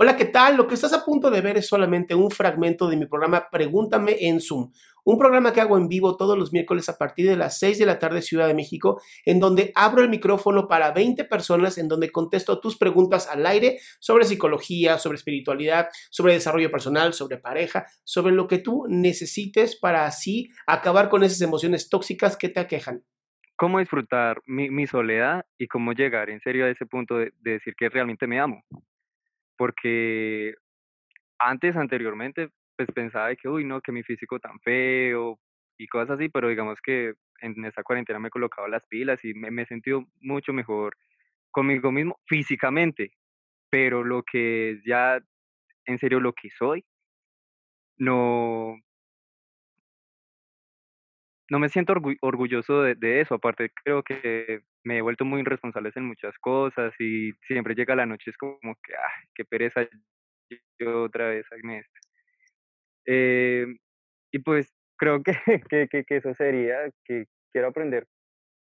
Hola, ¿qué tal? Lo que estás a punto de ver es solamente un fragmento de mi programa Pregúntame en Zoom, un programa que hago en vivo todos los miércoles a partir de las 6 de la tarde Ciudad de México, en donde abro el micrófono para 20 personas, en donde contesto tus preguntas al aire sobre psicología, sobre espiritualidad, sobre desarrollo personal, sobre pareja, sobre lo que tú necesites para así acabar con esas emociones tóxicas que te aquejan. cómo disfrutar mi, soledad y cómo llegar en serio a ese punto de decir que realmente me amo. Porque antes, anteriormente, pues pensaba de que, uy, no, que mi físico tan feo y cosas así, pero digamos que en esta cuarentena me he colocado las pilas y me, he sentido mucho mejor conmigo mismo físicamente, pero lo que es ya en serio lo que soy, no, no me siento orgu- orgulloso de eso. Aparte, creo que me he vuelto muy irresponsable en muchas cosas y siempre llega la noche, es como que, ah, qué pereza yo otra vez esto. Eh, y pues creo que, que, que, que eso sería, que quiero aprender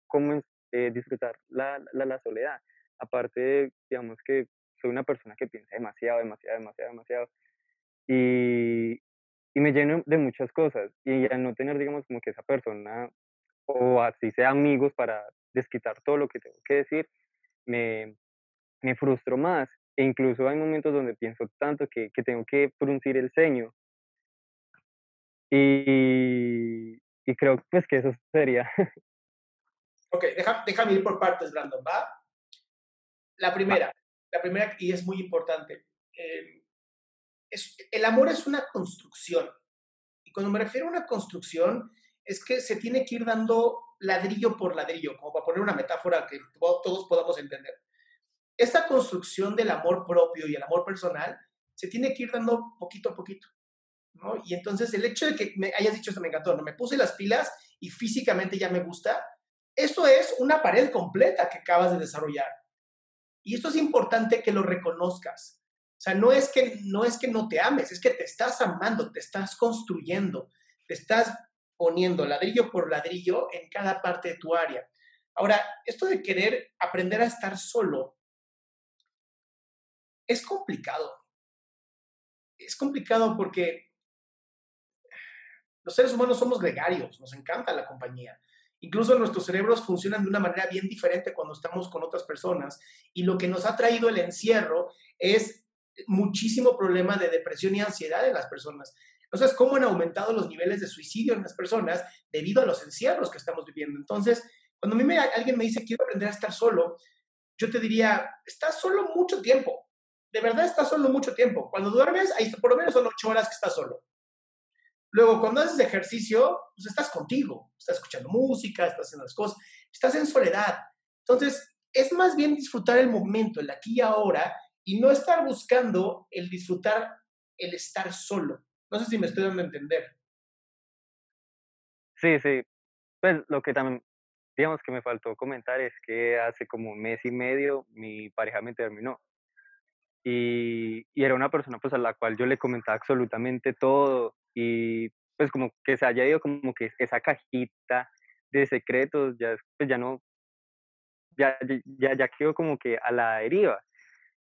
cómo eh, disfrutar la, la, la soledad. Aparte, digamos que soy una persona que piensa demasiado, demasiado, demasiado, demasiado. Y, y me lleno de muchas cosas. Y al no tener, digamos, como que esa persona, o así sea amigos para desquitar todo lo que tengo que decir, me, me frustro más. E incluso hay momentos donde pienso tanto que, que tengo que fruncir el ceño. Y, y creo pues que eso sería. Ok, deja, déjame ir por partes, Brandon, ¿va? La primera, la primera, y es muy importante. eh, es, el amor es una construcción. Y cuando me refiero a una construcción, es que se tiene que ir dando ladrillo por ladrillo, como para poner una metáfora que to- todos podamos entender. Esta construcción del amor propio y el amor personal se tiene que ir dando poquito a poquito. ¿no? Y entonces el hecho de que me hayas dicho esto me encantó, ¿no? Me puse las pilas y físicamente ya me gusta, eso es una pared completa que acabas de desarrollar. Y esto es importante que lo reconozcas. O sea, no es que no es que no te ames, es que te estás amando, te estás construyendo, te estás poniendo ladrillo por ladrillo en cada parte de tu área. Ahora, esto de querer aprender a estar solo es complicado. Es complicado porque los seres humanos somos gregarios, nos encanta la compañía. Incluso nuestros cerebros funcionan de una manera bien diferente cuando estamos con otras personas y lo que nos ha traído el encierro es muchísimo problema de depresión y ansiedad en las personas. No sabes cómo han aumentado los niveles de suicidio en las personas debido a los encierros que estamos viviendo. Entonces, cuando a mí me, alguien me dice quiero aprender a estar solo, yo te diría, estás solo mucho tiempo. De verdad estás solo mucho tiempo. Cuando duermes, ahí por lo menos son ocho horas que estás solo. Luego, cuando haces ejercicio, pues estás contigo, estás escuchando música, estás haciendo las cosas, estás en soledad. Entonces, es más bien disfrutar el momento, el aquí y ahora, y no estar buscando el disfrutar el estar solo. No sé si me estoy dando a entender. Sí, sí. Pues lo que también, digamos que me faltó comentar es que hace como un mes y medio mi pareja me terminó. Y, y era una persona pues a la cual yo le comentaba absolutamente todo y pues como que se haya ido como que esa cajita de secretos ya, pues ya no, ya, ya, ya quedo como que a la deriva.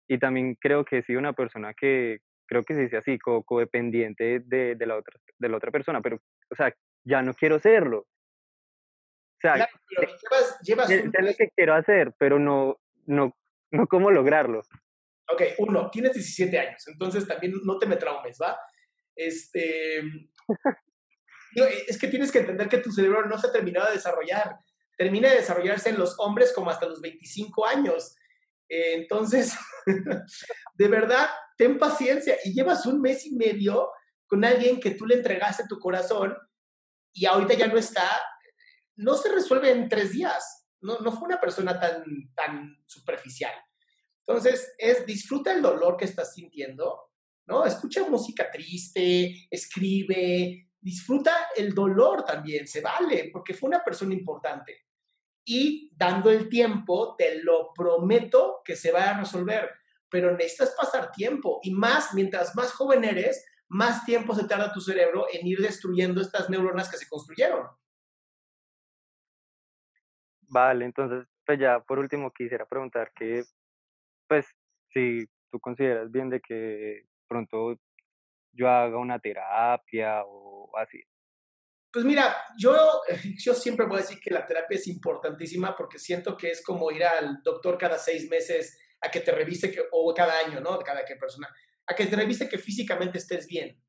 Y también creo que he una persona que, creo que se dice así, co codependiente de, de, la otra, de la otra persona, pero, o sea, ya no quiero serlo. O sea, llevas, llevas es, lo que quiero hacer, pero no, no, no cómo lograrlo. Ok, uno, tienes 17 años, entonces también no te me traumes, ¿va? Este, es que tienes que entender que tu cerebro no se ha terminado de desarrollar. Termina de desarrollarse en los hombres como hasta los 25 años. Entonces, de verdad, ten paciencia y llevas un mes y medio con alguien que tú le entregaste tu corazón y ahorita ya no está, no se resuelve en tres días. No, no fue una persona tan, tan superficial. Entonces, es disfruta el dolor que estás sintiendo, ¿no? Escucha música triste, escribe, disfruta el dolor también, se vale, porque fue una persona importante. Y dando el tiempo, te lo prometo que se va a resolver, pero necesitas pasar tiempo y más, mientras más joven eres, más tiempo se tarda tu cerebro en ir destruyendo estas neuronas que se construyeron. Vale, entonces, pues ya por último quisiera preguntar que, pues, si tú consideras bien de que pronto yo haga una terapia o así. Pues mira, yo, yo siempre voy a decir que la terapia es importantísima porque siento que es como ir al doctor cada seis meses a que te revise, que, o cada año, ¿no? Cada que persona, a que te revise que físicamente estés bien.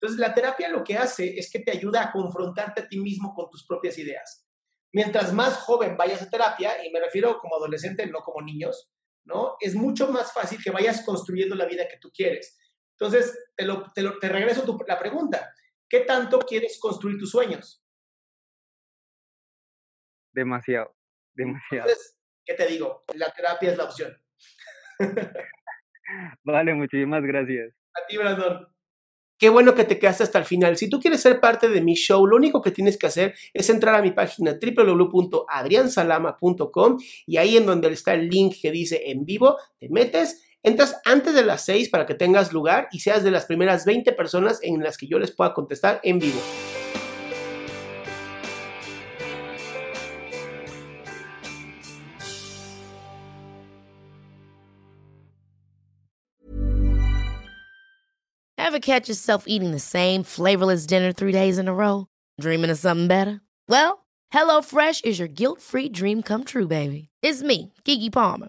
Entonces, la terapia lo que hace es que te ayuda a confrontarte a ti mismo con tus propias ideas. Mientras más joven vayas a terapia, y me refiero como adolescente, no como niños, ¿no? Es mucho más fácil que vayas construyendo la vida que tú quieres. Entonces, te, lo, te regreso tu, la pregunta. ¿Qué tanto quieres construir tus sueños? Demasiado, demasiado. Entonces, ¿qué te digo? La terapia es la opción. vale, muchísimas gracias. A ti, Brandon. Qué bueno que te quedaste hasta el final. Si tú quieres ser parte de mi show, lo único que tienes que hacer es entrar a mi página www.adriansalama.com y ahí en donde está el link que dice en vivo, te metes Entras antes de las 6 para que tengas lugar y seas de las primeras 20 personas en las que yo les pueda contestar en vivo. Ever catch yourself eating the same flavorless dinner three days in a row? Dreaming of something better? Well, HelloFresh is your guilt-free dream come true, baby. It's me, Kiki Palmer.